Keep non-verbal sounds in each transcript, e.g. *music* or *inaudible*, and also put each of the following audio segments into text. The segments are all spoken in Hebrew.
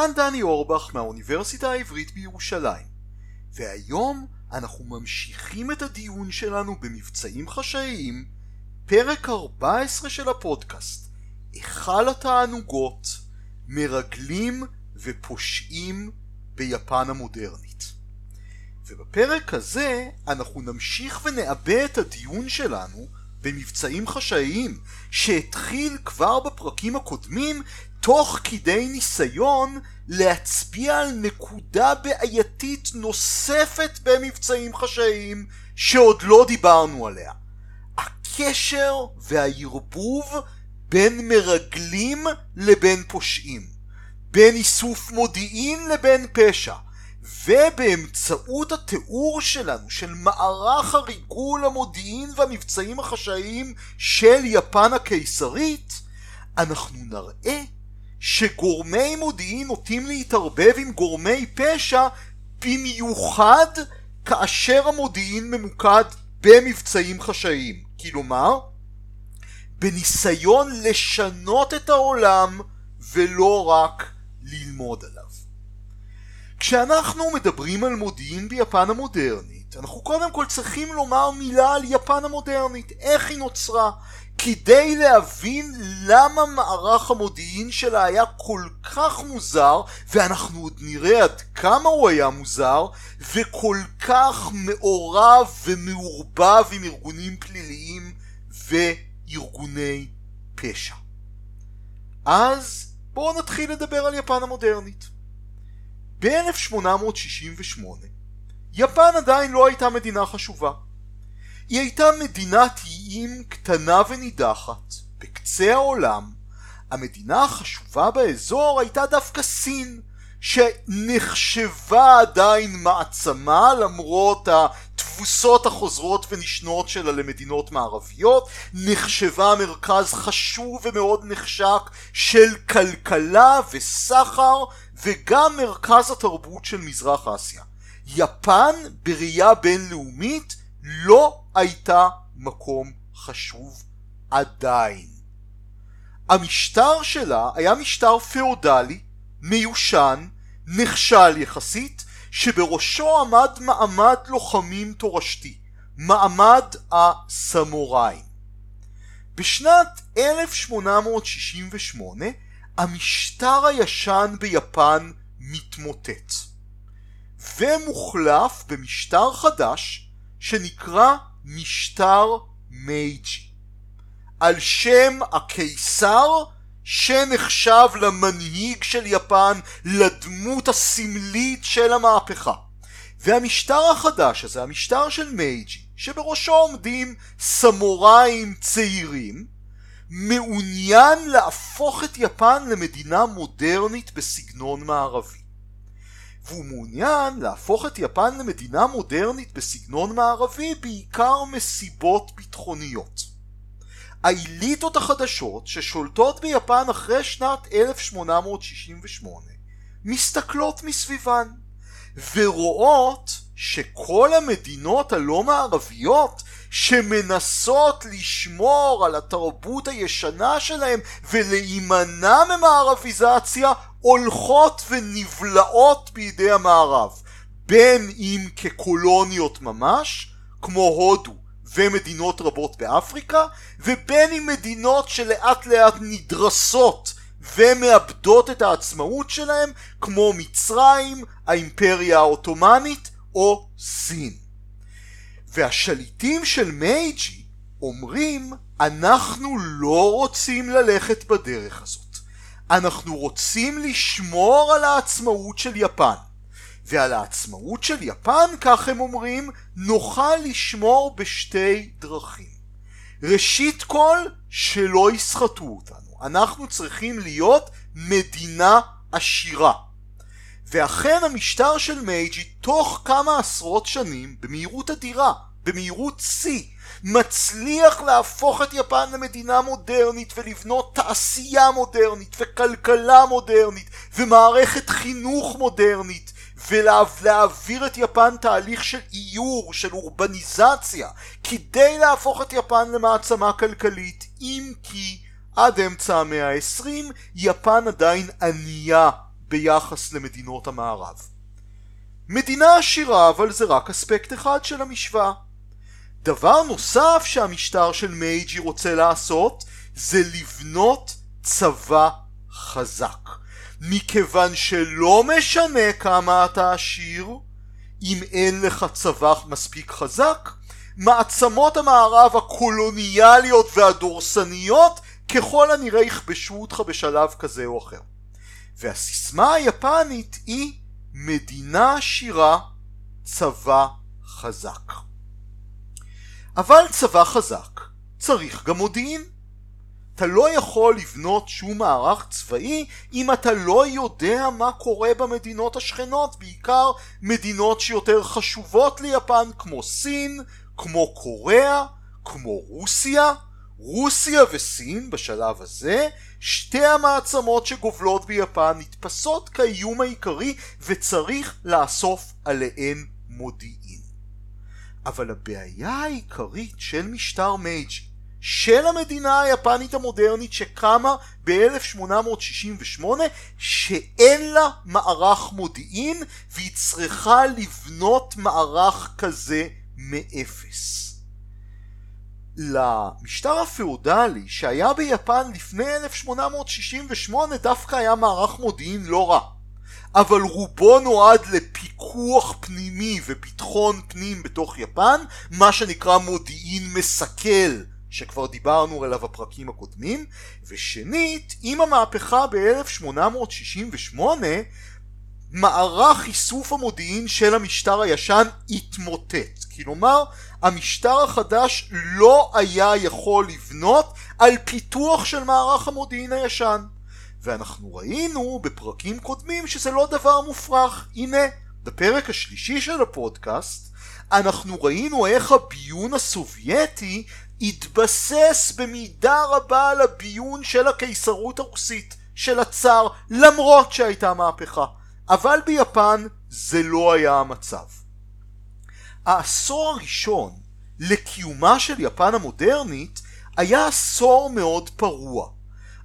כאן דני אורבך מהאוניברסיטה העברית בירושלים. והיום אנחנו ממשיכים את הדיון שלנו במבצעים חשאיים, פרק 14 של הפודקאסט, היכל התענוגות, מרגלים ופושעים ביפן המודרנית. ובפרק הזה אנחנו נמשיך ונעבה את הדיון שלנו במבצעים חשאיים שהתחיל כבר בפרקים הקודמים תוך כדי ניסיון להצביע על נקודה בעייתית נוספת במבצעים חשאיים שעוד לא דיברנו עליה. הקשר והערבוב בין מרגלים לבין פושעים, בין איסוף מודיעין לבין פשע, ובאמצעות התיאור שלנו של מערך הריגול המודיעין והמבצעים החשאיים של יפן הקיסרית, אנחנו נראה שגורמי מודיעין נוטים להתערבב עם גורמי פשע במיוחד כאשר המודיעין ממוקד במבצעים חשאיים. כלומר, בניסיון לשנות את העולם ולא רק ללמוד עליו. כשאנחנו מדברים על מודיעין ביפן המודרנית, אנחנו קודם כל צריכים לומר מילה על יפן המודרנית, איך היא נוצרה, כדי להבין למה מערך המודיעין שלה היה כל כך מוזר, ואנחנו עוד נראה עד כמה הוא היה מוזר, וכל כך מעורב ומעורבב עם ארגונים פליליים וארגוני פשע. אז בואו נתחיל לדבר על יפן המודרנית. ב-1868 יפן עדיין לא הייתה מדינה חשובה. היא הייתה מדינת איים קטנה ונידחת, בקצה העולם. המדינה החשובה באזור הייתה דווקא סין, שנחשבה עדיין מעצמה למרות התבוסות החוזרות ונשנות שלה למדינות מערביות, נחשבה מרכז חשוב ומאוד נחשק של כלכלה וסחר וגם מרכז התרבות של מזרח אסיה. יפן בראייה בינלאומית לא הייתה מקום חשוב עדיין. המשטר שלה היה משטר פאודלי, מיושן, נכשל יחסית, שבראשו עמד מעמד לוחמים תורשתי, מעמד הסמוראים. בשנת 1868 המשטר הישן ביפן מתמוטט ומוחלף במשטר חדש שנקרא משטר מייג'י על שם הקיסר שנחשב למנהיג של יפן, לדמות הסמלית של המהפכה. והמשטר החדש הזה, המשטר של מייג'י, שבראשו עומדים סמוראים צעירים, מעוניין להפוך את יפן למדינה מודרנית בסגנון מערבי. והוא מעוניין להפוך את יפן למדינה מודרנית בסגנון מערבי בעיקר מסיבות ביטחוניות. האליטות החדשות ששולטות ביפן אחרי שנת 1868 מסתכלות מסביבן ורואות שכל המדינות הלא מערביות שמנסות לשמור על התרבות הישנה שלהם ולהימנע ממערביזציה הולכות ונבלעות בידי המערב בין אם כקולוניות ממש כמו הודו ומדינות רבות באפריקה ובין אם מדינות שלאט לאט נדרסות ומאבדות את העצמאות שלהם כמו מצרים, האימפריה העות'מאנית או סין. והשליטים של מייג'י אומרים אנחנו לא רוצים ללכת בדרך הזאת. אנחנו רוצים לשמור על העצמאות של יפן. ועל העצמאות של יפן, כך הם אומרים, נוכל לשמור בשתי דרכים. ראשית כל, שלא יסחטו אותנו. אנחנו צריכים להיות מדינה עשירה. ואכן המשטר של מייג'י תוך כמה עשרות שנים במהירות אדירה, במהירות שיא, מצליח להפוך את יפן למדינה מודרנית ולבנות תעשייה מודרנית וכלכלה מודרנית ומערכת חינוך מודרנית ולהעביר את יפן תהליך של איור, של אורבניזציה כדי להפוך את יפן למעצמה כלכלית אם כי עד אמצע המאה ה-20 יפן עדיין ענייה ביחס למדינות המערב. מדינה עשירה אבל זה רק אספקט אחד של המשוואה. דבר נוסף שהמשטר של מייג'י רוצה לעשות זה לבנות צבא חזק. מכיוון שלא משנה כמה אתה עשיר, אם אין לך צבא מספיק חזק, מעצמות המערב הקולוניאליות והדורסניות ככל הנראה יכבשו אותך בשלב כזה או אחר. והסיסמה היפנית היא מדינה עשירה, צבא חזק. אבל צבא חזק צריך גם מודיעין. אתה לא יכול לבנות שום מערך צבאי אם אתה לא יודע מה קורה במדינות השכנות, בעיקר מדינות שיותר חשובות ליפן כמו סין, כמו קוריאה, כמו רוסיה. רוסיה וסין בשלב הזה, שתי המעצמות שגובלות ביפן נתפסות כאיום העיקרי וצריך לאסוף עליהן מודיעין. אבל הבעיה העיקרית של משטר מייג'י של המדינה היפנית המודרנית שקמה ב-1868 שאין לה מערך מודיעין והיא צריכה לבנות מערך כזה מאפס. למשטר הפאודלי שהיה ביפן לפני 1868 דווקא היה מערך מודיעין לא רע אבל רובו נועד לפיקוח פנימי וביטחון פנים בתוך יפן מה שנקרא מודיעין מסכל שכבר דיברנו עליו בפרקים הקודמים. ושנית עם המהפכה ב-1868 מערך איסוף המודיעין של המשטר הישן התמוטט. כלומר המשטר החדש לא היה יכול לבנות על פיתוח של מערך המודיעין הישן ואנחנו ראינו בפרקים קודמים שזה לא דבר מופרך. הנה בפרק השלישי של הפודקאסט אנחנו ראינו איך הביון הסובייטי התבסס במידה רבה על הביון של הקיסרות הרוסית של הצאר למרות שהייתה מהפכה. אבל ביפן זה לא היה המצב. העשור הראשון לקיומה של יפן המודרנית היה עשור מאוד פרוע.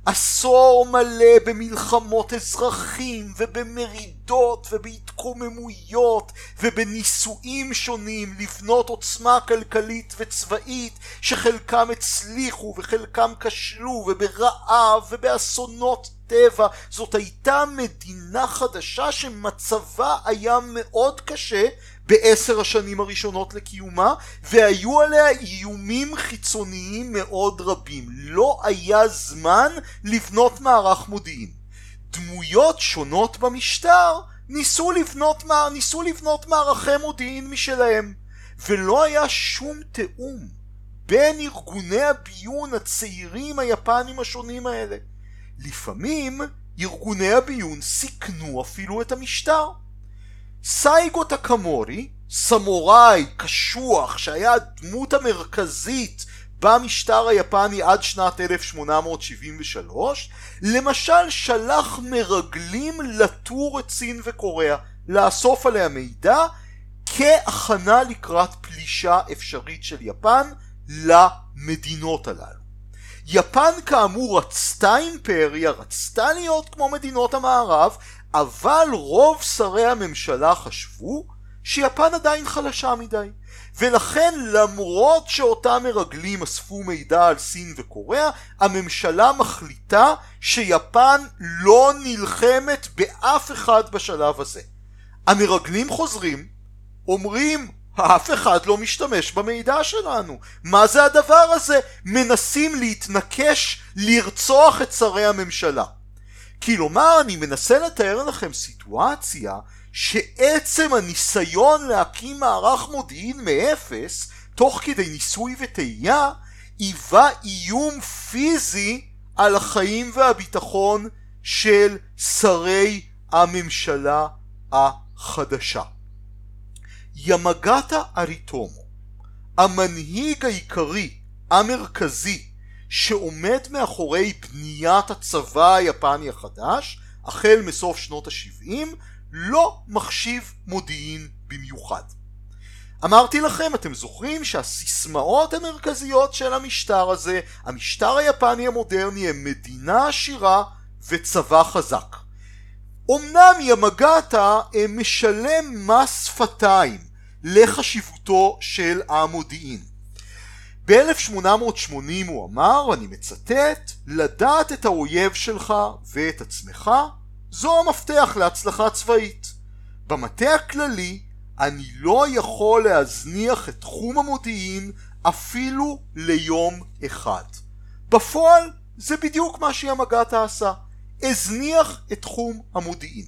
עשור מלא במלחמות אזרחים ובמרידות ובהתקוממויות ובניסויים שונים לבנות עוצמה כלכלית וצבאית שחלקם הצליחו וחלקם כשלו וברעב ובאסונות טבע. זאת הייתה מדינה חדשה שמצבה היה מאוד קשה בעשר השנים הראשונות לקיומה והיו עליה איומים חיצוניים מאוד רבים. לא היה זמן לבנות מערך מודיעין. דמויות שונות במשטר ניסו לבנות, ניסו לבנות מערכי מודיעין משלהם. ולא היה שום תיאום בין ארגוני הביון הצעירים היפנים השונים האלה. לפעמים ארגוני הביון סיכנו אפילו את המשטר סייגו טקמורי, סמוראי קשוח שהיה הדמות המרכזית במשטר היפני עד שנת 1873, למשל שלח מרגלים לטור את סין וקוריאה, לאסוף עליה מידע כהכנה לקראת פלישה אפשרית של יפן למדינות הללו. יפן כאמור רצתה אימפריה, רצתה להיות כמו מדינות המערב, אבל רוב שרי הממשלה חשבו שיפן עדיין חלשה מדי. ולכן למרות שאותם מרגלים אספו מידע על סין וקוריאה הממשלה מחליטה שיפן לא נלחמת באף אחד בשלב הזה. המרגלים חוזרים אומרים אף אחד לא משתמש במידע שלנו. מה זה הדבר הזה? מנסים להתנקש לרצוח את שרי הממשלה כלומר אני מנסה לתאר לכם סיטואציה שעצם הניסיון להקים מערך מודיעין מאפס תוך כדי ניסוי וטעייה היווה איום פיזי על החיים והביטחון של שרי הממשלה החדשה. ימגטה אריטומו, המנהיג העיקרי המרכזי שעומד מאחורי בניית הצבא היפני החדש החל מסוף שנות ה-70 לא מחשיב מודיעין במיוחד. אמרתי לכם, אתם זוכרים שהסיסמאות המרכזיות של המשטר הזה, המשטר היפני המודרני, הם מדינה עשירה וצבא חזק. אמנם ימגטה משלם מס שפתיים לחשיבותו של המודיעין. ב-1880 הוא אמר, אני מצטט, לדעת את האויב שלך ואת עצמך, זו המפתח להצלחה צבאית. במטה הכללי אני לא יכול להזניח את תחום המודיעין אפילו ליום אחד. בפועל זה בדיוק מה שימגטה עשה. הזניח את תחום המודיעין.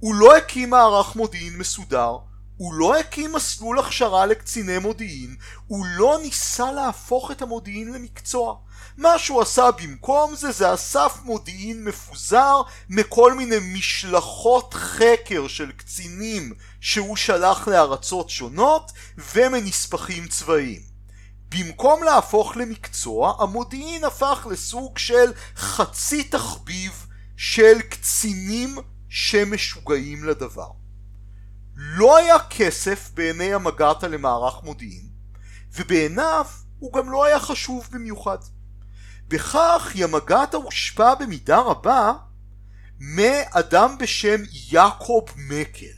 הוא לא הקים מערך מודיעין מסודר, הוא לא הקים מסלול הכשרה לקציני מודיעין, הוא לא ניסה להפוך את המודיעין למקצוע. מה שהוא עשה במקום זה, זה אסף מודיעין מפוזר מכל מיני משלחות חקר של קצינים שהוא שלח לארצות שונות ומנספחים צבאיים. במקום להפוך למקצוע, המודיעין הפך לסוג של חצי תחביב של קצינים שמשוגעים לדבר. לא היה כסף בעיני המג"טה למערך מודיעין, ובעיניו הוא גם לא היה חשוב במיוחד. בכך ימגטה הושפע במידה רבה מאדם בשם יעקב מקל,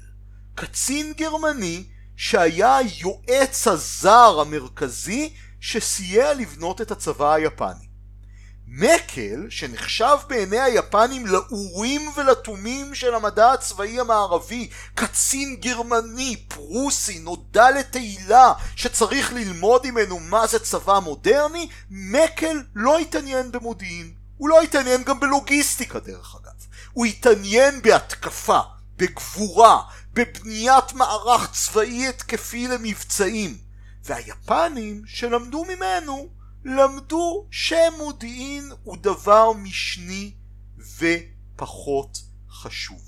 קצין גרמני שהיה היועץ הזר המרכזי שסייע לבנות את הצבא היפני. מקל, שנחשב בעיני היפנים לאורים ולתומים של המדע הצבאי המערבי, קצין גרמני, פרוסי, נודע לתהילה, שצריך ללמוד ממנו מה זה צבא מודרני, מקל לא התעניין במודיעין. הוא לא התעניין גם בלוגיסטיקה דרך אגב. הוא התעניין בהתקפה, בגבורה, בבניית מערך צבאי התקפי למבצעים. והיפנים שלמדו ממנו למדו שמודיעין הוא דבר משני ופחות חשוב.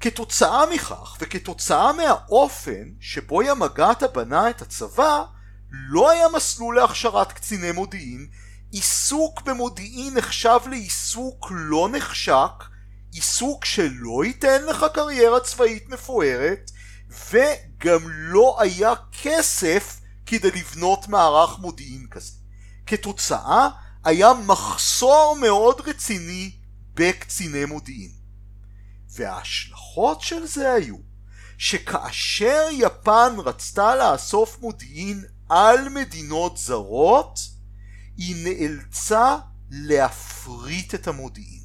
כתוצאה מכך וכתוצאה מהאופן שבו ימגטה בנה את הצבא לא היה מסלול להכשרת קציני מודיעין עיסוק במודיעין נחשב לעיסוק לא נחשק עיסוק שלא ייתן לך קריירה צבאית מפוארת וגם לא היה כסף כדי לבנות מערך מודיעין כזה. כתוצאה היה מחסור מאוד רציני בקציני מודיעין. וההשלכות של זה היו שכאשר יפן רצתה לאסוף מודיעין על מדינות זרות, היא נאלצה להפריט את המודיעין,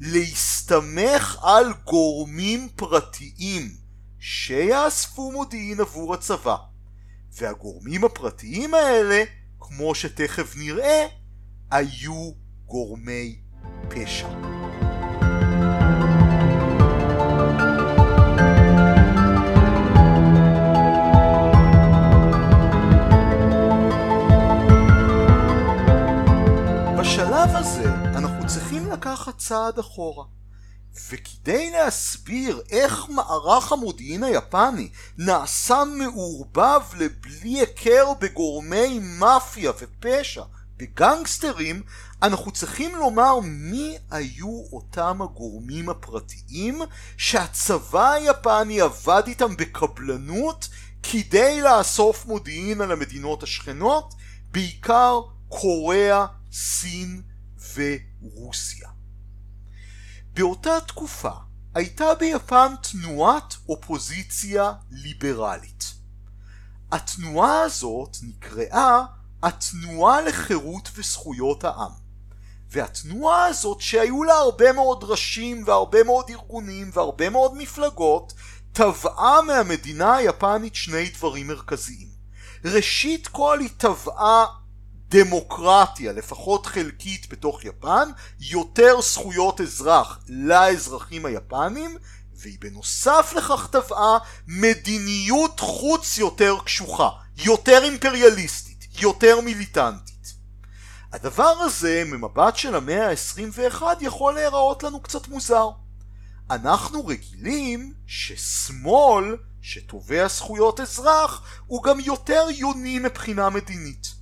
להסתמך על גורמים פרטיים שיאספו מודיעין עבור הצבא. והגורמים הפרטיים האלה, כמו שתכף נראה, היו גורמי פשע. בשלב הזה אנחנו צריכים לקחת צעד אחורה. וכדי להסביר איך מערך המודיעין היפני נעשה מעורבב לבלי היכר בגורמי מאפיה ופשע וגנגסטרים, אנחנו צריכים לומר מי היו אותם הגורמים הפרטיים שהצבא היפני עבד איתם בקבלנות כדי לאסוף מודיעין על המדינות השכנות, בעיקר קוריאה, סין ורוסיה. באותה תקופה הייתה ביפן תנועת אופוזיציה ליברלית. התנועה הזאת נקראה התנועה לחירות וזכויות העם. והתנועה הזאת שהיו לה הרבה מאוד ראשים והרבה מאוד ארגונים והרבה מאוד מפלגות תבעה מהמדינה היפנית שני דברים מרכזיים. ראשית כל היא תבעה דמוקרטיה, לפחות חלקית בתוך יפן, יותר זכויות אזרח לאזרחים היפנים, והיא בנוסף לכך טבעה מדיניות חוץ יותר קשוחה, יותר אימפריאליסטית, יותר מיליטנטית. הדבר הזה ממבט של המאה ה-21 יכול להיראות לנו קצת מוזר. אנחנו רגילים ששמאל שתובע זכויות אזרח הוא גם יותר יוני מבחינה מדינית.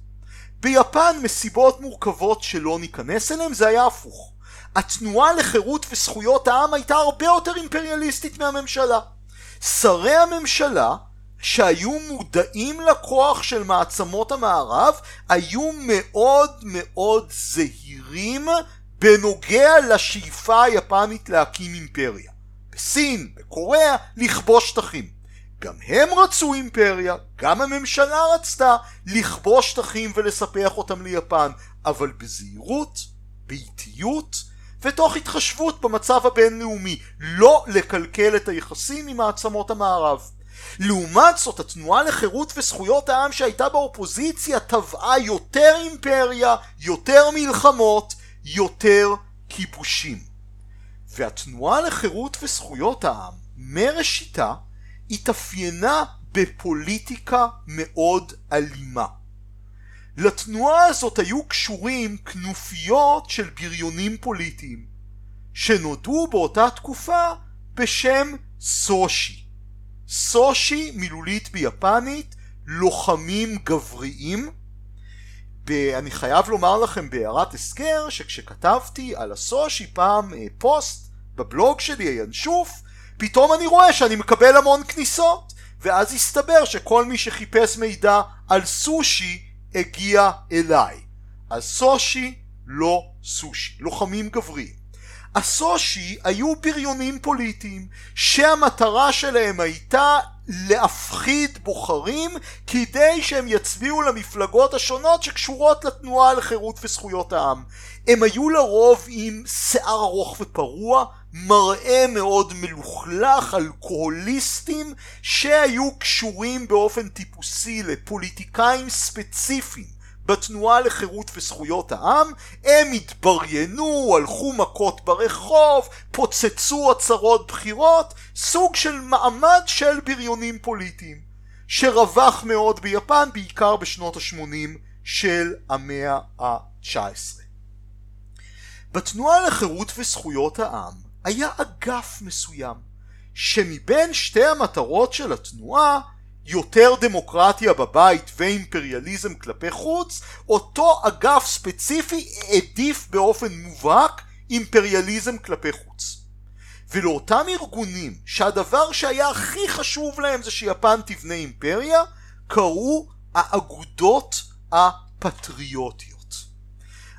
ביפן מסיבות מורכבות שלא ניכנס אליהן זה היה הפוך. התנועה לחירות וזכויות העם הייתה הרבה יותר אימפריאליסטית מהממשלה. שרי הממשלה שהיו מודעים לכוח של מעצמות המערב, היו מאוד מאוד זהירים בנוגע לשאיפה היפנית להקים אימפריה. בסין, בקוריאה, לכבוש שטחים. גם הם רצו אימפריה, גם הממשלה רצתה לכבוש שטחים ולספח אותם ליפן, אבל בזהירות, באיטיות, ותוך התחשבות במצב הבינלאומי, לא לקלקל את היחסים עם מעצמות המערב. לעומת זאת התנועה לחירות וזכויות העם שהייתה באופוזיציה טבעה יותר אימפריה, יותר מלחמות, יותר כיבושים. והתנועה לחירות וזכויות העם מראשיתה התאפיינה בפוליטיקה מאוד אלימה. לתנועה הזאת היו קשורים כנופיות של בריונים פוליטיים שנודעו באותה תקופה בשם סושי. סושי מילולית ביפנית לוחמים גבריים אני חייב לומר לכם בהערת הסגר שכשכתבתי על הסושי פעם אה, פוסט בבלוג שלי הינשוף פתאום אני רואה שאני מקבל המון כניסות ואז הסתבר שכל מי שחיפש מידע על סושי הגיע אליי. אז סושי לא סושי, לוחמים גבריים. הסושי היו בריונים פוליטיים שהמטרה שלהם הייתה להפחיד בוחרים כדי שהם יצביעו למפלגות השונות שקשורות לתנועה לחירות וזכויות העם. הם היו לרוב עם שיער ארוך ופרוע, מראה מאוד מלוכלך, אלכוהוליסטים שהיו קשורים באופן טיפוסי לפוליטיקאים ספציפיים בתנועה לחירות וזכויות העם, הם התבריינו, הלכו מכות ברחוב, פוצצו הצהרות בחירות, סוג של מעמד של בריונים פוליטיים, שרווח מאוד ביפן, בעיקר בשנות ה-80 של המאה ה-19. בתנועה לחירות וזכויות העם היה אגף מסוים, שמבין שתי המטרות של התנועה יותר דמוקרטיה בבית ואימפריאליזם כלפי חוץ, אותו אגף ספציפי העדיף באופן מובהק אימפריאליזם כלפי חוץ. ולאותם ארגונים שהדבר שהיה הכי חשוב להם זה שיפן תבנה אימפריה, קראו האגודות הפטריוטיות.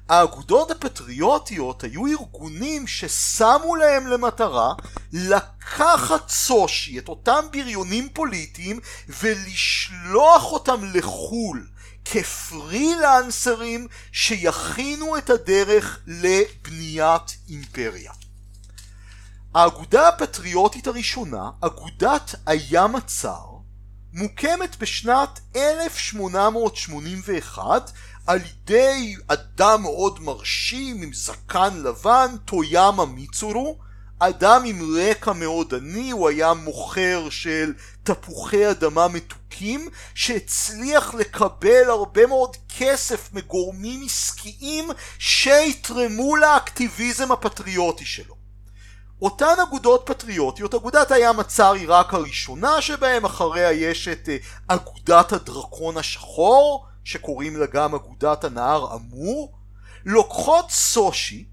האגודות הפטריוטיות היו ארגונים ששמו להם למטרה לקחת סושי, את אותם בריונים פוליטיים, ולשלוח אותם לחו"ל כפרילנסרים שיכינו את הדרך לבניית אימפריה. האגודה הפטריוטית הראשונה, אגודת הים הצר, מוקמת בשנת 1881 על ידי אדם מאוד מרשים עם זקן לבן, טויאמה מיצורו, אדם עם רקע מאוד עני, הוא היה מוכר של תפוחי אדמה מתוקים, שהצליח לקבל הרבה מאוד כסף מגורמים עסקיים שיתרמו לאקטיביזם הפטריוטי שלו. אותן אגודות פטריוטיות, אגודת הים הצר היא רק הראשונה שבהם, אחריה יש את אה, אגודת הדרקון השחור, שקוראים לה גם אגודת הנהר אמור, לוקחות סושי,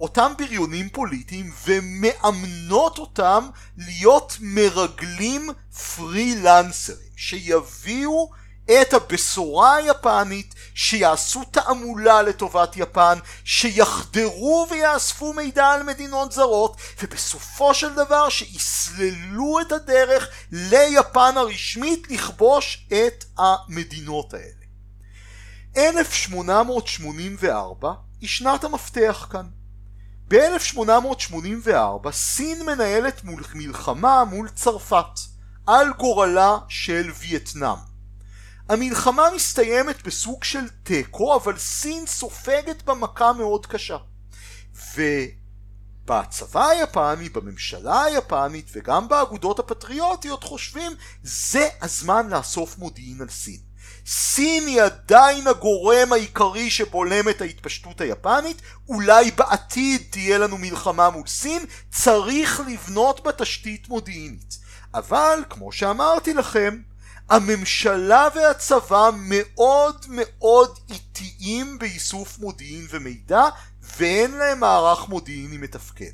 אותם בריונים פוליטיים, ומאמנות אותם להיות מרגלים פרילנסרים, שיביאו את הבשורה היפנית, שיעשו תעמולה לטובת יפן, שיחדרו ויאספו מידע על מדינות זרות, ובסופו של דבר שיסללו את הדרך ליפן הרשמית לכבוש את המדינות האלה. 1884 היא שנת המפתח כאן. ב-1884 סין מנהלת מלחמה מול צרפת על גורלה של וייטנאם. המלחמה מסתיימת בסוג של תיקו אבל סין סופגת במכה מאוד קשה. ובצבא היפני, בממשלה היפנית וגם באגודות הפטריוטיות חושבים זה הזמן לאסוף מודיעין על סין. סין היא עדיין הגורם העיקרי שבולם את ההתפשטות היפנית, אולי בעתיד תהיה לנו מלחמה מול סין, צריך לבנות בה תשתית מודיעינית. אבל, כמו שאמרתי לכם, הממשלה והצבא מאוד מאוד איטיים באיסוף מודיעין ומידע, ואין להם מערך מודיעיני מתפקד.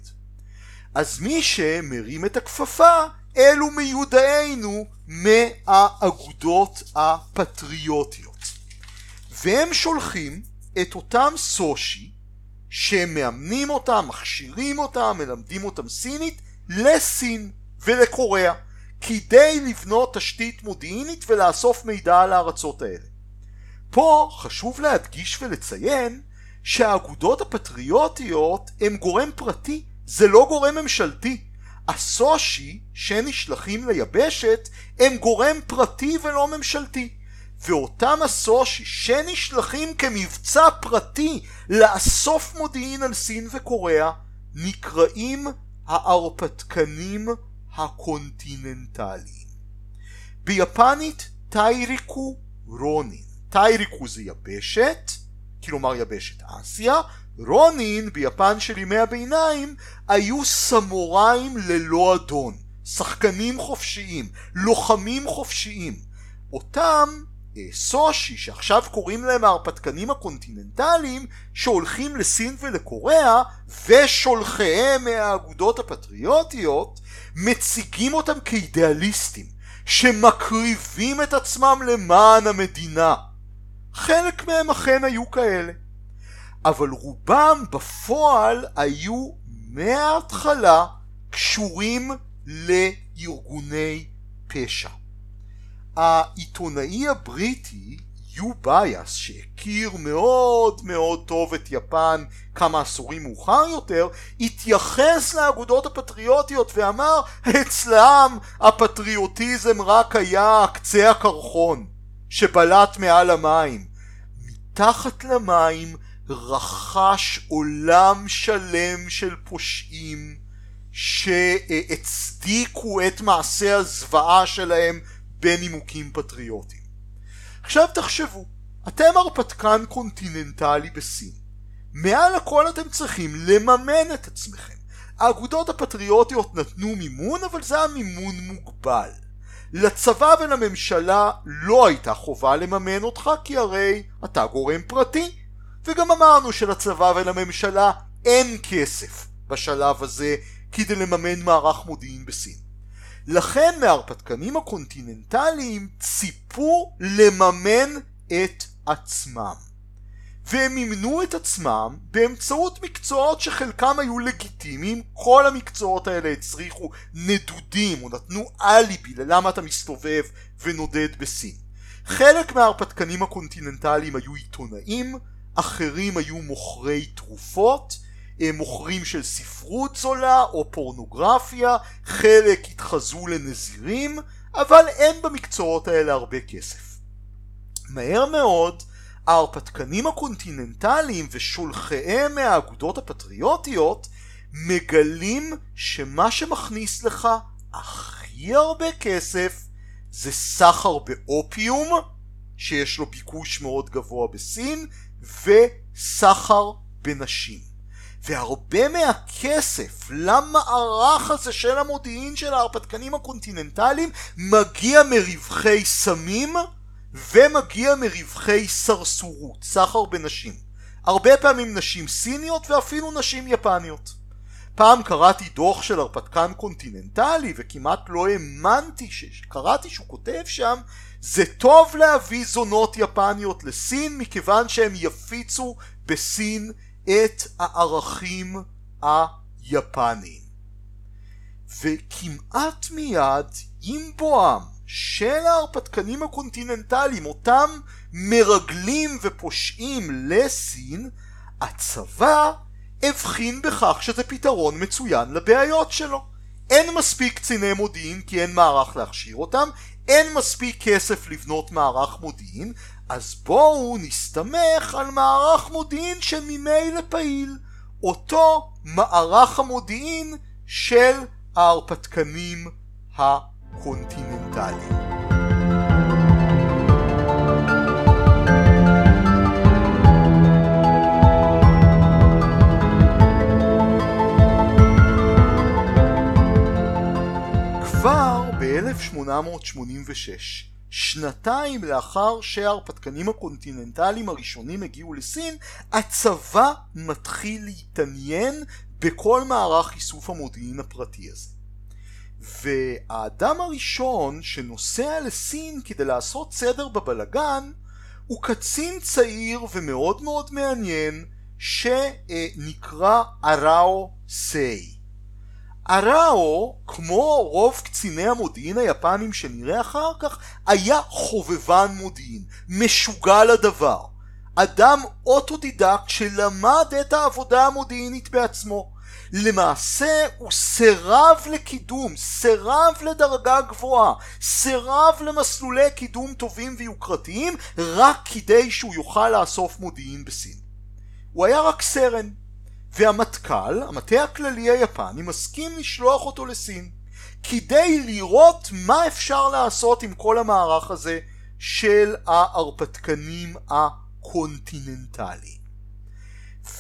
אז מי שמרים את הכפפה אלו מיודענו מהאגודות הפטריוטיות. והם שולחים את אותם סושי שהם מאמנים אותם, מכשירים אותם, מלמדים אותם סינית, לסין ולקוריאה, כדי לבנות תשתית מודיעינית ולאסוף מידע על הארצות האלה. פה חשוב להדגיש ולציין שהאגודות הפטריוטיות הם גורם פרטי, זה לא גורם ממשלתי. הסושי שנשלחים ליבשת הם גורם פרטי ולא ממשלתי. ואותם הסושי שנשלחים כמבצע פרטי לאסוף מודיעין על סין וקוריאה נקראים ההרפתקנים הקונטיננטליים. ביפנית טייריקו רונין. טייריקו זה יבשת, כלומר יבשת אסיה, רונין ביפן של ימי הביניים היו סמוראים ללא אדון, שחקנים חופשיים, לוחמים חופשיים. אותם אה, סושי שעכשיו קוראים להם ההרפתקנים הקונטיננטליים שהולכים לסין ולקוריאה ושולחיהם מהאגודות הפטריוטיות מציגים אותם כאידיאליסטים שמקריבים את עצמם למען המדינה. חלק מהם אכן היו כאלה. אבל רובם בפועל היו מההתחלה קשורים לארגוני פשע. העיתונאי הבריטי יו בייס שהכיר מאוד מאוד טוב את יפן כמה עשורים מאוחר יותר התייחס לאגודות הפטריוטיות ואמר אצלם הפטריוטיזם רק היה קצה הקרחון שבלט מעל המים מתחת למים רכש עולם שלם של פושעים שהצדיקו את מעשה הזוועה שלהם בנימוקים פטריוטיים. עכשיו תחשבו, אתם הרפתקן קונטיננטלי בסין. מעל הכל אתם צריכים לממן את עצמכם. האגודות הפטריוטיות נתנו מימון, אבל זה היה מימון מוגבל. לצבא ולממשלה לא הייתה חובה לממן אותך, כי הרי אתה גורם פרטי. וגם אמרנו שלצבא ולממשלה אין כסף בשלב הזה כדי לממן מערך מודיעין בסין. לכן מההרפתקנים הקונטיננטליים ציפו לממן את עצמם. והם מימנו את עצמם באמצעות מקצועות שחלקם היו לגיטימיים, כל המקצועות האלה הצריכו נדודים או נתנו אליבי ללמה אתה מסתובב ונודד בסין. חלק מההרפתקנים הקונטיננטליים היו עיתונאים, אחרים היו מוכרי תרופות, אה, מוכרים של ספרות זולה או פורנוגרפיה, חלק התחזו לנזירים, אבל אין במקצועות האלה הרבה כסף. מהר מאוד ההרפתקנים הקונטיננטליים ושולחיהם מהאגודות הפטריוטיות מגלים שמה שמכניס לך הכי הרבה כסף זה סחר באופיום שיש לו ביקוש מאוד גבוה בסין וסחר בנשים. והרבה מהכסף למערך הזה של המודיעין של ההרפתקנים הקונטיננטליים מגיע מרווחי סמים ומגיע מרווחי סרסורות, סחר בנשים. הרבה פעמים נשים סיניות ואפילו נשים יפניות. פעם קראתי דוח של הרפתקן קונטיננטלי וכמעט לא האמנתי שקראתי שהוא כותב שם זה טוב להביא זונות יפניות לסין מכיוון שהם יפיצו בסין את הערכים היפניים. וכמעט מיד עם בואם של ההרפתקנים הקונטיננטליים, אותם מרגלים ופושעים לסין, הצבא הבחין בכך שזה פתרון מצוין לבעיות שלו. אין מספיק קציני מודיעין כי אין מערך להכשיר אותם, אין מספיק כסף לבנות מערך מודיעין, אז בואו נסתמך על מערך מודיעין שממילא פעיל, אותו מערך המודיעין של ההרפתקנים הקונטיננטליים. ב-1886 שנתיים לאחר שההרפתקנים הקונטיננטליים הראשונים הגיעו לסין, הצבא מתחיל להתעניין בכל מערך איסוף המודיעין הפרטי הזה. והאדם הראשון שנוסע לסין כדי לעשות סדר בבלגן הוא קצין צעיר ומאוד מאוד מעניין שנקרא אראו סיי. אראו, כמו רוב קציני המודיעין היפנים שנראה אחר כך, היה חובבן מודיעין, משוגע לדבר. אדם אוטודידקט שלמד את העבודה המודיעינית בעצמו. למעשה הוא סירב לקידום, סירב לדרגה גבוהה, סירב למסלולי קידום טובים ויוקרתיים רק כדי שהוא יוכל לאסוף מודיעין בסין. הוא היה רק סרן, והמטכ"ל, המטה הכללי היפני, מסכים לשלוח אותו לסין כדי לראות מה אפשר לעשות עם כל המערך הזה של ההרפתקנים הקונטיננטליים.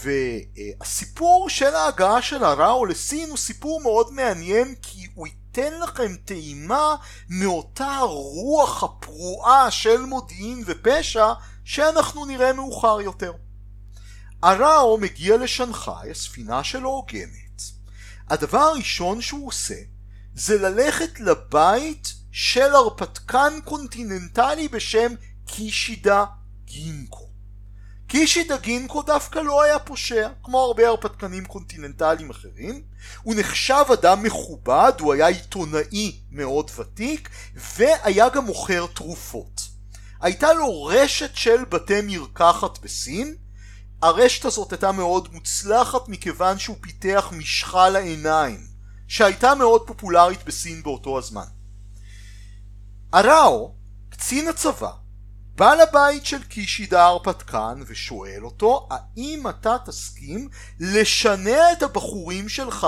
והסיפור של ההגעה של אראו לסין הוא סיפור מאוד מעניין כי הוא ייתן לכם טעימה מאותה רוח הפרועה של מודיעין ופשע שאנחנו נראה מאוחר יותר. אראו מגיע לשנגחאי, הספינה שלו עוגנת. הדבר הראשון שהוא עושה זה ללכת לבית של הרפתקן קונטיננטלי בשם קישידה גינקו. קישידה גינקו דווקא לא היה פושע, כמו הרבה הרפתקנים קונטיננטליים אחרים. הוא נחשב אדם מכובד, הוא היה עיתונאי מאוד ותיק, והיה גם מוכר תרופות. הייתה לו רשת של בתי מרקחת בסין, הרשת הזאת הייתה מאוד מוצלחת מכיוון שהוא פיתח משחה לעיניים, שהייתה מאוד פופולרית בסין באותו הזמן. אראו, קצין הצבא, בא לבית של קישידה הרפתקן ושואל אותו האם אתה תסכים לשנע את הבחורים שלך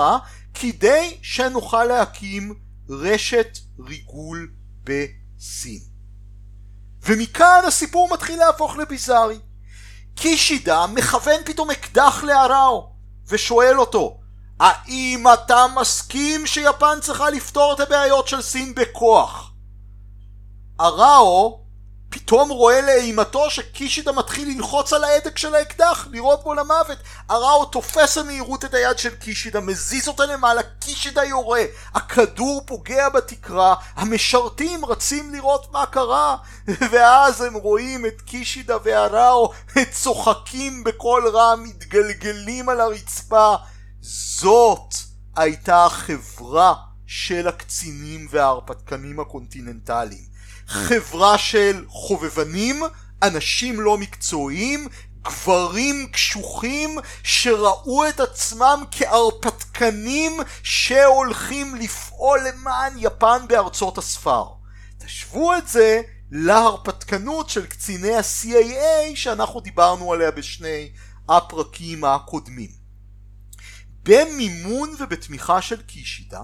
כדי שנוכל להקים רשת ריגול בסין. ומכאן הסיפור מתחיל להפוך לביזארי. קישידה מכוון פתאום אקדח לאראו ושואל אותו האם אתה מסכים שיפן צריכה לפתור את הבעיות של סין בכוח? אראו פתאום רואה לאימתו שקישידה מתחיל ללחוץ על ההדק של האקדח, לירות בו למוות. אראו תופס במהירות את היד של קישידה, מזיז אותה למעלה, קישידה יורה. הכדור פוגע בתקרה, המשרתים רצים לראות מה קרה, *laughs* ואז הם רואים את קישידה ואראו צוחקים בקול רם, מתגלגלים על הרצפה. זאת הייתה החברה של הקצינים וההרפתקנים הקונטיננטליים. חברה של חובבנים, אנשים לא מקצועיים, גברים קשוחים שראו את עצמם כהרפתקנים שהולכים לפעול למען יפן בארצות הספר. תשוו את זה להרפתקנות של קציני ה-CAA שאנחנו דיברנו עליה בשני הפרקים הקודמים. במימון ובתמיכה של קישידה,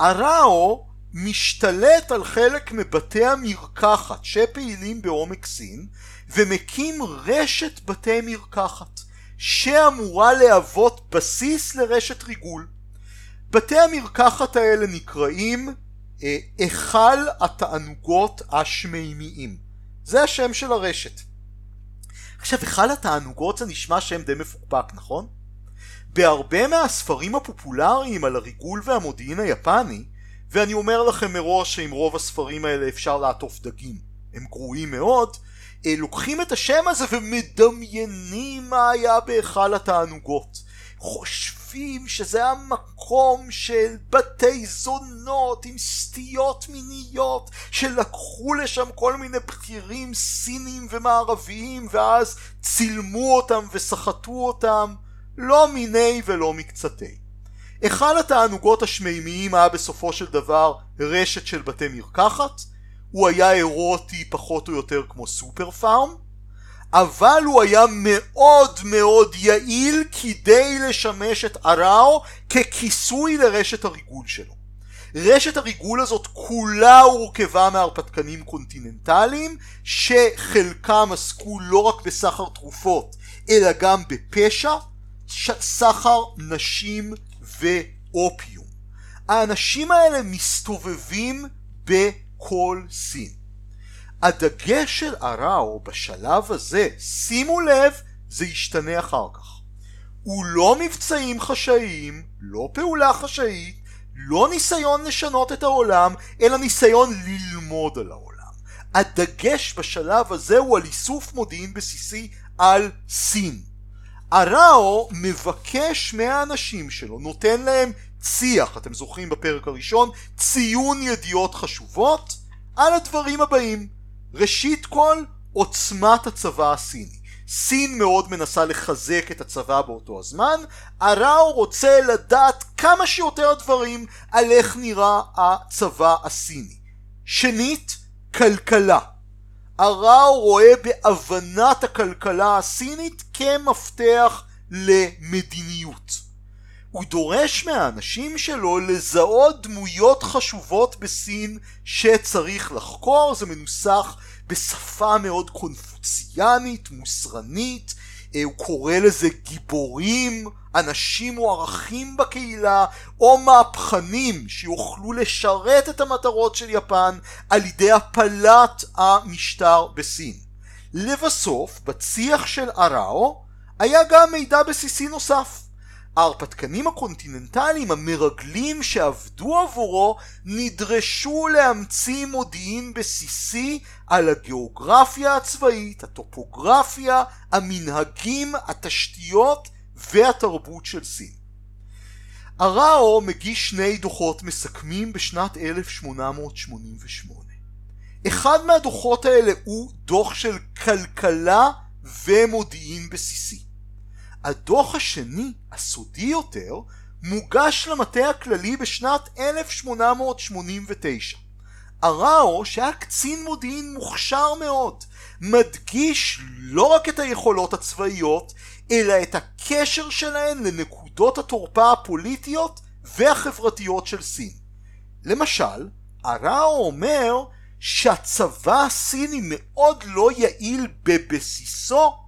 אראו משתלט על חלק מבתי המרקחת שפעילים בעומק סין ומקים רשת בתי מרקחת שאמורה להוות בסיס לרשת ריגול. בתי המרקחת האלה נקראים אה, היכל התענוגות השמימיים. זה השם של הרשת. עכשיו היכל התענוגות זה נשמע שם די מפוקפק נכון? בהרבה מהספרים הפופולריים על הריגול והמודיעין היפני ואני אומר לכם מראש שעם רוב הספרים האלה אפשר לעטוף דגים, הם גרועים מאוד, אה, לוקחים את השם הזה ומדמיינים מה היה בהיכל התענוגות. חושבים שזה המקום של בתי זונות עם סטיות מיניות שלקחו לשם כל מיני בכירים סינים ומערביים ואז צילמו אותם וסחטו אותם לא מיני ולא מקצתי. היכל התענוגות השמימיים היה בסופו של דבר רשת של בתי מרקחת, הוא היה אירוטי פחות או יותר כמו סופר פארם, אבל הוא היה מאוד מאוד יעיל כדי לשמש את אראו ככיסוי לרשת הריגול שלו. רשת הריגול הזאת כולה הורכבה מהרפתקנים קונטיננטליים שחלקם עסקו לא רק בסחר תרופות אלא גם בפשע, סחר נשים ואופיום. האנשים האלה מסתובבים בכל סין. הדגש של אראו בשלב הזה, שימו לב, זה ישתנה אחר כך. הוא לא מבצעים חשאיים, לא פעולה חשאית, לא ניסיון לשנות את העולם, אלא ניסיון ללמוד על העולם. הדגש בשלב הזה הוא על איסוף מודיעין בסיסי על סין. אראו מבקש מהאנשים שלו, נותן להם ציח, אתם זוכרים בפרק הראשון, ציון ידיעות חשובות על הדברים הבאים. ראשית כל, עוצמת הצבא הסיני. סין מאוד מנסה לחזק את הצבא באותו הזמן, אראו רוצה לדעת כמה שיותר דברים על איך נראה הצבא הסיני. שנית, כלכלה. אראו רואה בהבנת הכלכלה הסינית כמפתח למדיניות. הוא דורש מהאנשים שלו לזהות דמויות חשובות בסין שצריך לחקור, זה מנוסח בשפה מאוד קונפוציאנית, מוסרנית, הוא קורא לזה גיבורים, אנשים מוערכים בקהילה, או מהפכנים שיוכלו לשרת את המטרות של יפן על ידי הפלת המשטר בסין. לבסוף, בצי"ח של אראו היה גם מידע בסיסי נוסף. ההרפתקנים הקונטיננטליים המרגלים שעבדו עבורו נדרשו להמציא מודיעין בסיסי על הגיאוגרפיה הצבאית, הטופוגרפיה, המנהגים, התשתיות והתרבות של סין. אראו מגיש שני דוחות מסכמים בשנת 1888. אחד מהדוחות האלה הוא דוח של כלכלה ומודיעין בסיסי. הדוח השני, הסודי יותר, מוגש למטה הכללי בשנת 1889. אראו, שהיה קצין מודיעין מוכשר מאוד, מדגיש לא רק את היכולות הצבאיות, אלא את הקשר שלהן לנקודות התורפה הפוליטיות והחברתיות של סין. למשל, אראו אומר שהצבא הסיני מאוד לא יעיל בבסיסו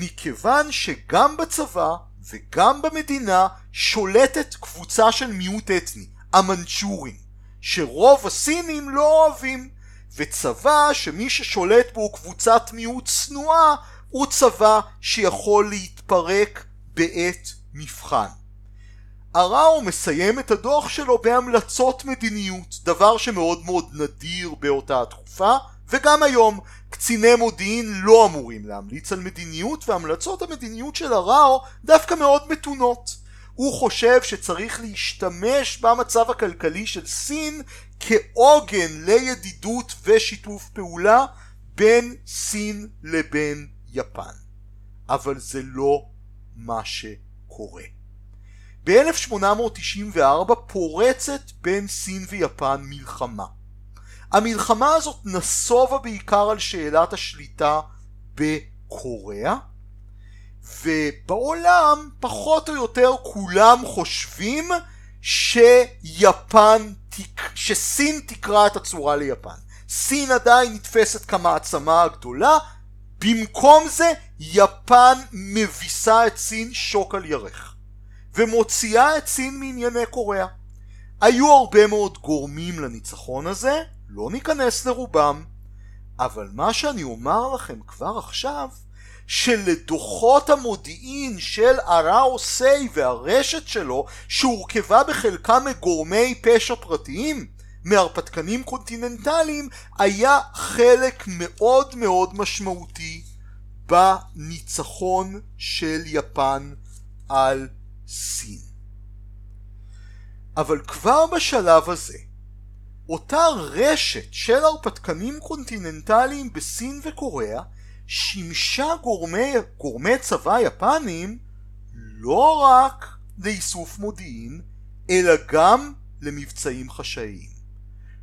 מכיוון שגם בצבא וגם במדינה שולטת קבוצה של מיעוט אתני, המנצ'ורים, שרוב הסינים לא אוהבים, וצבא שמי ששולט בו הוא קבוצת מיעוט צנועה, הוא צבא שיכול להתפרק בעת מבחן. אראו מסיים את הדוח שלו בהמלצות מדיניות, דבר שמאוד מאוד נדיר באותה התקופה, וגם היום קציני מודיעין לא אמורים להמליץ על מדיניות והמלצות המדיניות של הראו דווקא מאוד מתונות. הוא חושב שצריך להשתמש במצב הכלכלי של סין כעוגן לידידות ושיתוף פעולה בין סין לבין יפן. אבל זה לא מה שקורה. ב-1894 פורצת בין סין ויפן מלחמה. המלחמה הזאת נסובה בעיקר על שאלת השליטה בקוריאה ובעולם פחות או יותר כולם חושבים שיפן, שסין תקרא את הצורה ליפן. סין עדיין נתפסת כמעצמה הגדולה, במקום זה יפן מביסה את סין שוק על ירך ומוציאה את סין מענייני קוריאה. היו הרבה מאוד גורמים לניצחון הזה, לא ניכנס לרובם, אבל מה שאני אומר לכם כבר עכשיו, שלדוחות המודיעין של אראו סיי והרשת שלו, שהורכבה בחלקה מגורמי פשע פרטיים, מהרפתקנים קונטיננטליים, היה חלק מאוד מאוד משמעותי בניצחון של יפן על סין. אבל כבר בשלב הזה, אותה רשת של הרפתקנים קונטיננטליים בסין וקוריאה שימשה גורמי, גורמי צבא יפנים לא רק לאיסוף מודיעין אלא גם למבצעים חשאיים.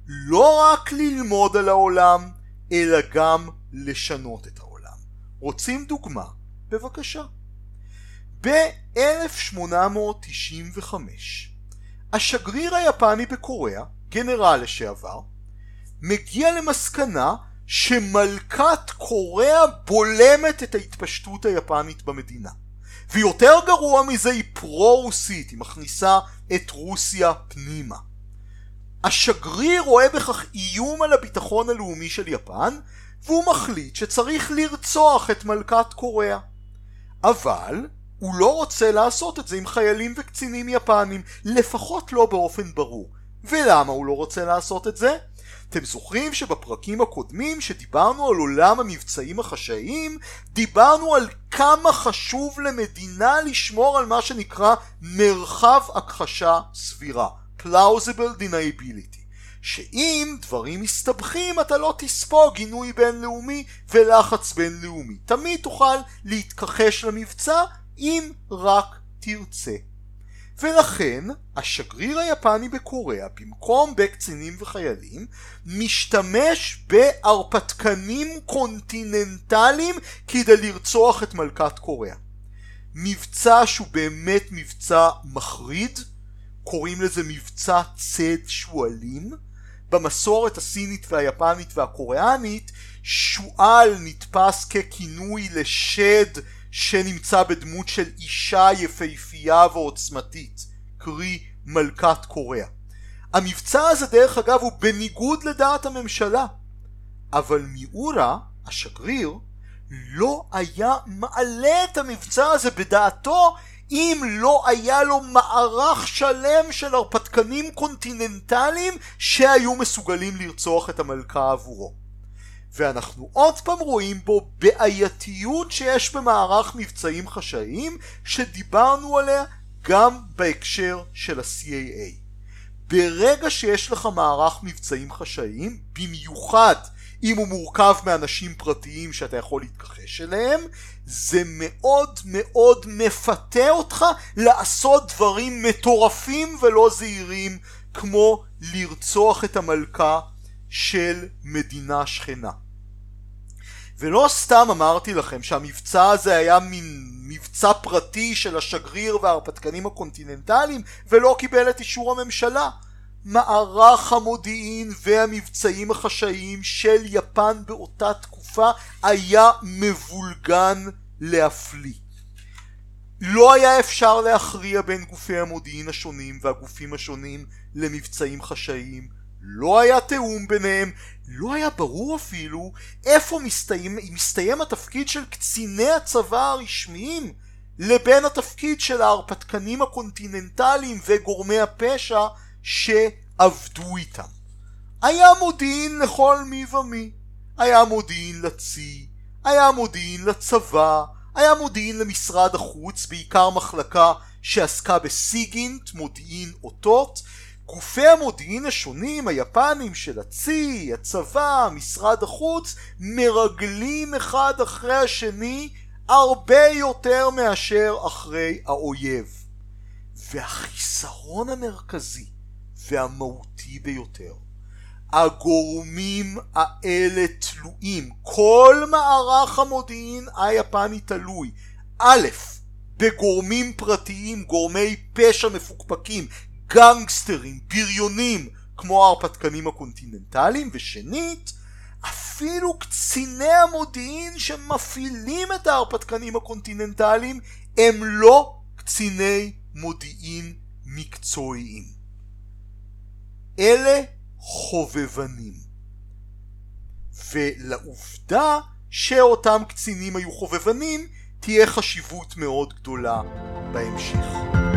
לא רק ללמוד על העולם אלא גם לשנות את העולם. רוצים דוגמה? בבקשה. ב-1895 השגריר היפני בקוריאה גנרל לשעבר, מגיע למסקנה שמלכת קוריאה בולמת את ההתפשטות היפנית במדינה. ויותר גרוע מזה היא פרו-רוסית, היא מכניסה את רוסיה פנימה. השגריר רואה בכך איום על הביטחון הלאומי של יפן, והוא מחליט שצריך לרצוח את מלכת קוריאה. אבל הוא לא רוצה לעשות את זה עם חיילים וקצינים יפנים, לפחות לא באופן ברור. ולמה הוא לא רוצה לעשות את זה? אתם זוכרים שבפרקים הקודמים שדיברנו על עולם המבצעים החשאיים, דיברנו על כמה חשוב למדינה לשמור על מה שנקרא מרחב הכחשה סבירה, plausible deniability. שאם דברים מסתבכים אתה לא תספוג גינוי בינלאומי ולחץ בינלאומי. תמיד תוכל להתכחש למבצע אם רק תרצה. ולכן השגריר היפני בקוריאה במקום בקצינים וחיילים משתמש בהרפתקנים קונטיננטליים כדי לרצוח את מלכת קוריאה. מבצע שהוא באמת מבצע מחריד, קוראים לזה מבצע צד שועלים. במסורת הסינית והיפנית והקוריאנית שועל נתפס ככינוי לשד שנמצא בדמות של אישה יפהפייה ועוצמתית, קרי מלכת קוריאה. המבצע הזה דרך אגב הוא בניגוד לדעת הממשלה, אבל מיאורה, השגריר, לא היה מעלה את המבצע הזה בדעתו אם לא היה לו מערך שלם של הרפתקנים קונטיננטליים שהיו מסוגלים לרצוח את המלכה עבורו. ואנחנו עוד פעם רואים בו בעייתיות שיש במערך מבצעים חשאיים שדיברנו עליה גם בהקשר של ה-CAA. ברגע שיש לך מערך מבצעים חשאיים, במיוחד אם הוא מורכב מאנשים פרטיים שאתה יכול להתכחש אליהם, זה מאוד מאוד מפתה אותך לעשות דברים מטורפים ולא זהירים כמו לרצוח את המלכה של מדינה שכנה. ולא סתם אמרתי לכם שהמבצע הזה היה מין מבצע פרטי של השגריר וההרפתקנים הקונטיננטליים ולא קיבל את אישור הממשלה. מערך המודיעין והמבצעים החשאיים של יפן באותה תקופה היה מבולגן להפליא. לא היה אפשר להכריע בין גופי המודיעין השונים והגופים השונים למבצעים חשאיים, לא היה תיאום ביניהם, לא היה ברור אפילו איפה מסתיים, מסתיים התפקיד של קציני הצבא הרשמיים לבין התפקיד של ההרפתקנים הקונטיננטליים וגורמי הפשע שעבדו איתם. היה מודיעין לכל מי ומי. היה מודיעין לצי, היה מודיעין לצבא, היה מודיעין למשרד החוץ, בעיקר מחלקה שעסקה בסיגינט, מודיעין אותות, גופי המודיעין השונים, היפנים של הצי, הצבא, משרד החוץ, מרגלים אחד אחרי השני הרבה יותר מאשר אחרי האויב. והחיסרון המרכזי והמהותי ביותר, הגורמים האלה תלויים, כל מערך המודיעין היפני תלוי, א', בגורמים פרטיים, גורמי פשע מפוקפקים, גנגסטרים, בריונים, כמו ההרפתקנים הקונטיננטליים, ושנית, אפילו קציני המודיעין שמפעילים את ההרפתקנים הקונטיננטליים הם לא קציני מודיעין מקצועיים. אלה חובבנים. ולעובדה שאותם קצינים היו חובבנים תהיה חשיבות מאוד גדולה בהמשך.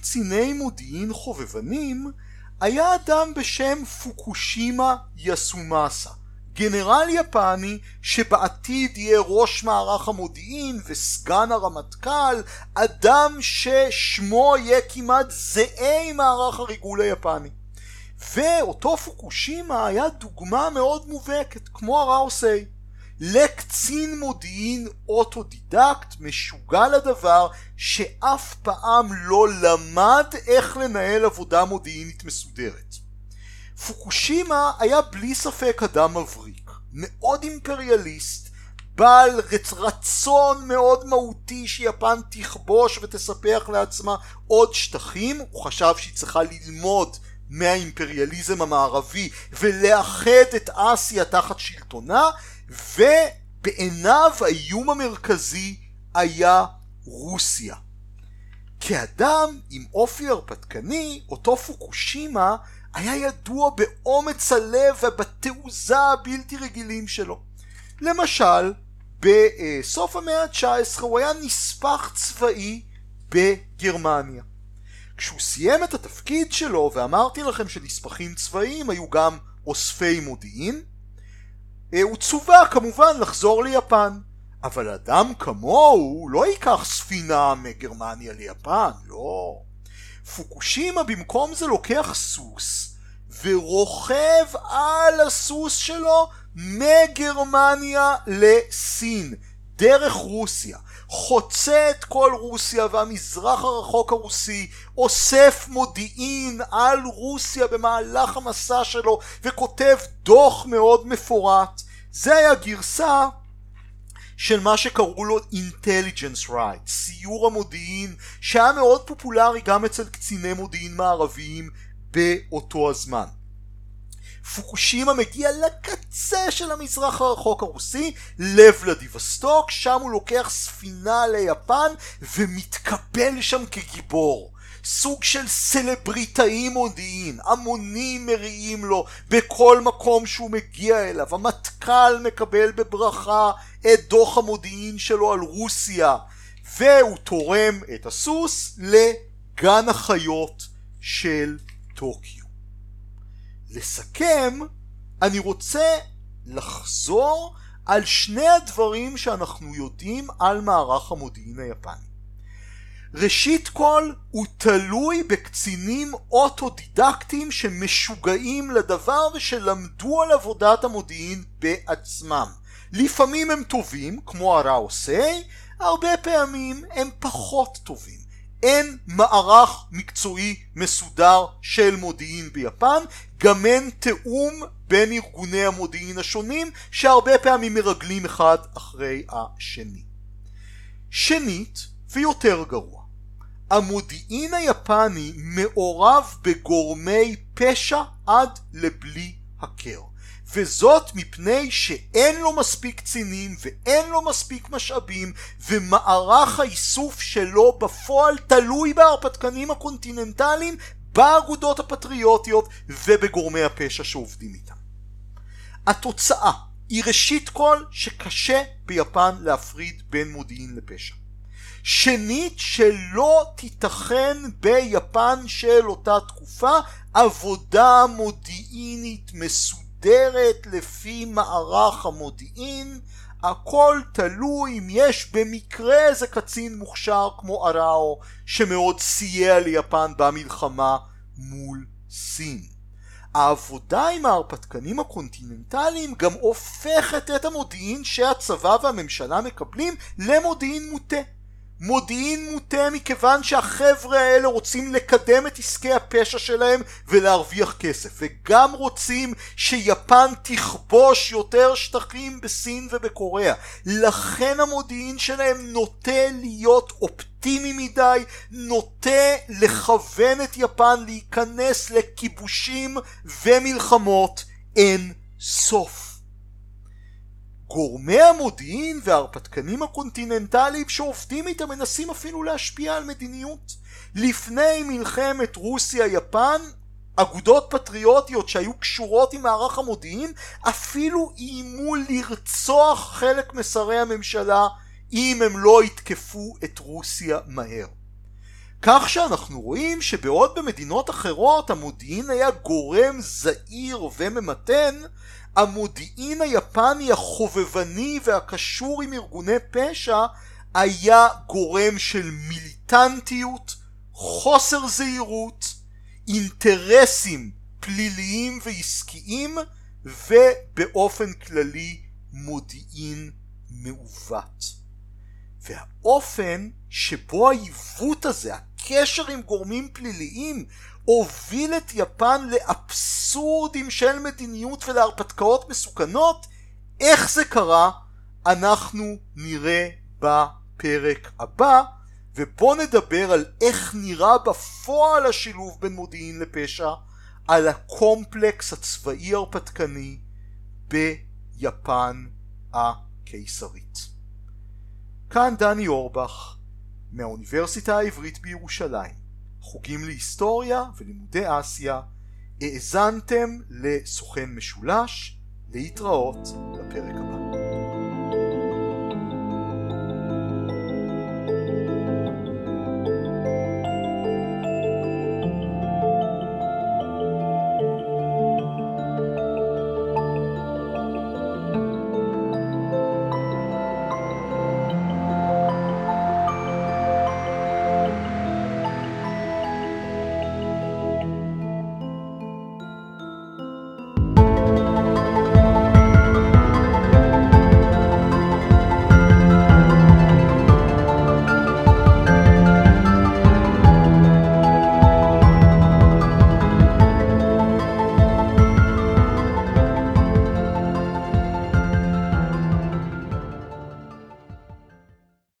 קציני מודיעין חובבנים היה אדם בשם פוקושימה יסומאסה, גנרל יפני שבעתיד יהיה ראש מערך המודיעין וסגן הרמטכ"ל, אדם ששמו יהיה כמעט זהה עם מערך הריגול היפני. ואותו פוקושימה היה דוגמה מאוד מובהקת, כמו אראו סיי. לקצין מודיעין אוטודידקט משוגע לדבר שאף פעם לא למד איך לנהל עבודה מודיעינית מסודרת. פוקושימה היה בלי ספק אדם מבריק, מאוד אימפריאליסט, בעל רצון מאוד מהותי שיפן תכבוש ותספח לעצמה עוד שטחים, הוא חשב שהיא צריכה ללמוד מהאימפריאליזם המערבי ולאחד את אסיה תחת שלטונה ובעיניו האיום המרכזי היה רוסיה. כאדם עם אופי הרפתקני, אותו פוקושימה היה ידוע באומץ הלב ובתעוזה הבלתי רגילים שלו. למשל, בסוף המאה ה-19 הוא היה נספח צבאי בגרמניה. כשהוא סיים את התפקיד שלו, ואמרתי לכם שנספחים צבאיים היו גם אוספי מודיעין, הוא צווה כמובן לחזור ליפן. אבל אדם כמוהו לא ייקח ספינה מגרמניה ליפן, לא. פוקושימה במקום זה לוקח סוס ורוכב על הסוס שלו מגרמניה לסין, דרך רוסיה. חוצה את כל רוסיה והמזרח הרחוק הרוסי, אוסף מודיעין על רוסיה במהלך המסע שלו וכותב דוח מאוד מפורט. זה היה גרסה של מה שקראו לו Intelligence Right, סיור המודיעין, שהיה מאוד פופולרי גם אצל קציני מודיעין מערביים באותו הזמן. פוקושימה מגיע לקצה של המזרח הרחוק הרוסי, לב לדיווסטוק, שם הוא לוקח ספינה ליפן ומתקבל שם כגיבור. סוג של סלבריטאי מודיעין, המונים מריעים לו בכל מקום שהוא מגיע אליו, המטכ"ל מקבל בברכה את דוח המודיעין שלו על רוסיה, והוא תורם את הסוס לגן החיות של טוקיו. לסכם, אני רוצה לחזור על שני הדברים שאנחנו יודעים על מערך המודיעין היפני. ראשית כל הוא תלוי בקצינים אוטודידקטיים שמשוגעים לדבר ושלמדו על עבודת המודיעין בעצמם. לפעמים הם טובים, כמו הראו סיי, הרבה פעמים הם פחות טובים. אין מערך מקצועי מסודר של מודיעין ביפן, גם אין תיאום בין ארגוני המודיעין השונים, שהרבה פעמים מרגלים אחד אחרי השני. שנית, ויותר גרוע, המודיעין היפני מעורב בגורמי פשע עד לבלי הכר. וזאת מפני שאין לו מספיק קצינים ואין לו מספיק משאבים ומערך האיסוף שלו בפועל תלוי בהרפתקנים הקונטיננטליים באגודות הפטריוטיות ובגורמי הפשע שעובדים איתם. התוצאה היא ראשית כל שקשה ביפן להפריד בין מודיעין לפשע. שנית שלא תיתכן ביפן של אותה תקופה עבודה מודיעינית מסודרת לפי מערך המודיעין הכל תלוי אם יש במקרה איזה קצין מוכשר כמו אראו שמאוד סייע ליפן במלחמה מול סין. העבודה עם ההרפתקנים הקונטיננטליים גם הופכת את המודיעין שהצבא והממשלה מקבלים למודיעין מוטה. מודיעין מוטה מכיוון שהחבר'ה האלה רוצים לקדם את עסקי הפשע שלהם ולהרוויח כסף. וגם רוצים שיפן תכבוש יותר שטחים בסין ובקוריאה. לכן המודיעין שלהם נוטה להיות אופטימי מדי נוטה לכוון את יפן להיכנס לכיבושים ומלחמות. אין סוף גורמי המודיעין וההרפתקנים הקונטיננטליים שעובדים איתם מנסים אפילו להשפיע על מדיניות. לפני מלחמת רוסיה-יפן אגודות פטריוטיות שהיו קשורות עם מערך המודיעין אפילו איימו לרצוח חלק משרי הממשלה אם הם לא יתקפו את רוסיה מהר. כך שאנחנו רואים שבעוד במדינות אחרות המודיעין היה גורם זעיר וממתן, המודיעין היפני החובבני והקשור עם ארגוני פשע היה גורם של מיליטנטיות, חוסר זהירות, אינטרסים פליליים ועסקיים ובאופן כללי מודיעין מעוות. והאופן שבו העיוות הזה, הקשר עם גורמים פליליים, הוביל את יפן לאבסורדים של מדיניות ולהרפתקאות מסוכנות, איך זה קרה? אנחנו נראה בפרק הבא, ובואו נדבר על איך נראה בפועל השילוב בין מודיעין לפשע, על הקומפלקס הצבאי הרפתקני ביפן הקיסרית. כאן דני אורבך, מהאוניברסיטה העברית בירושלים, חוגים להיסטוריה ולימודי אסיה, האזנתם לסוכן משולש, להתראות בפרק הבא.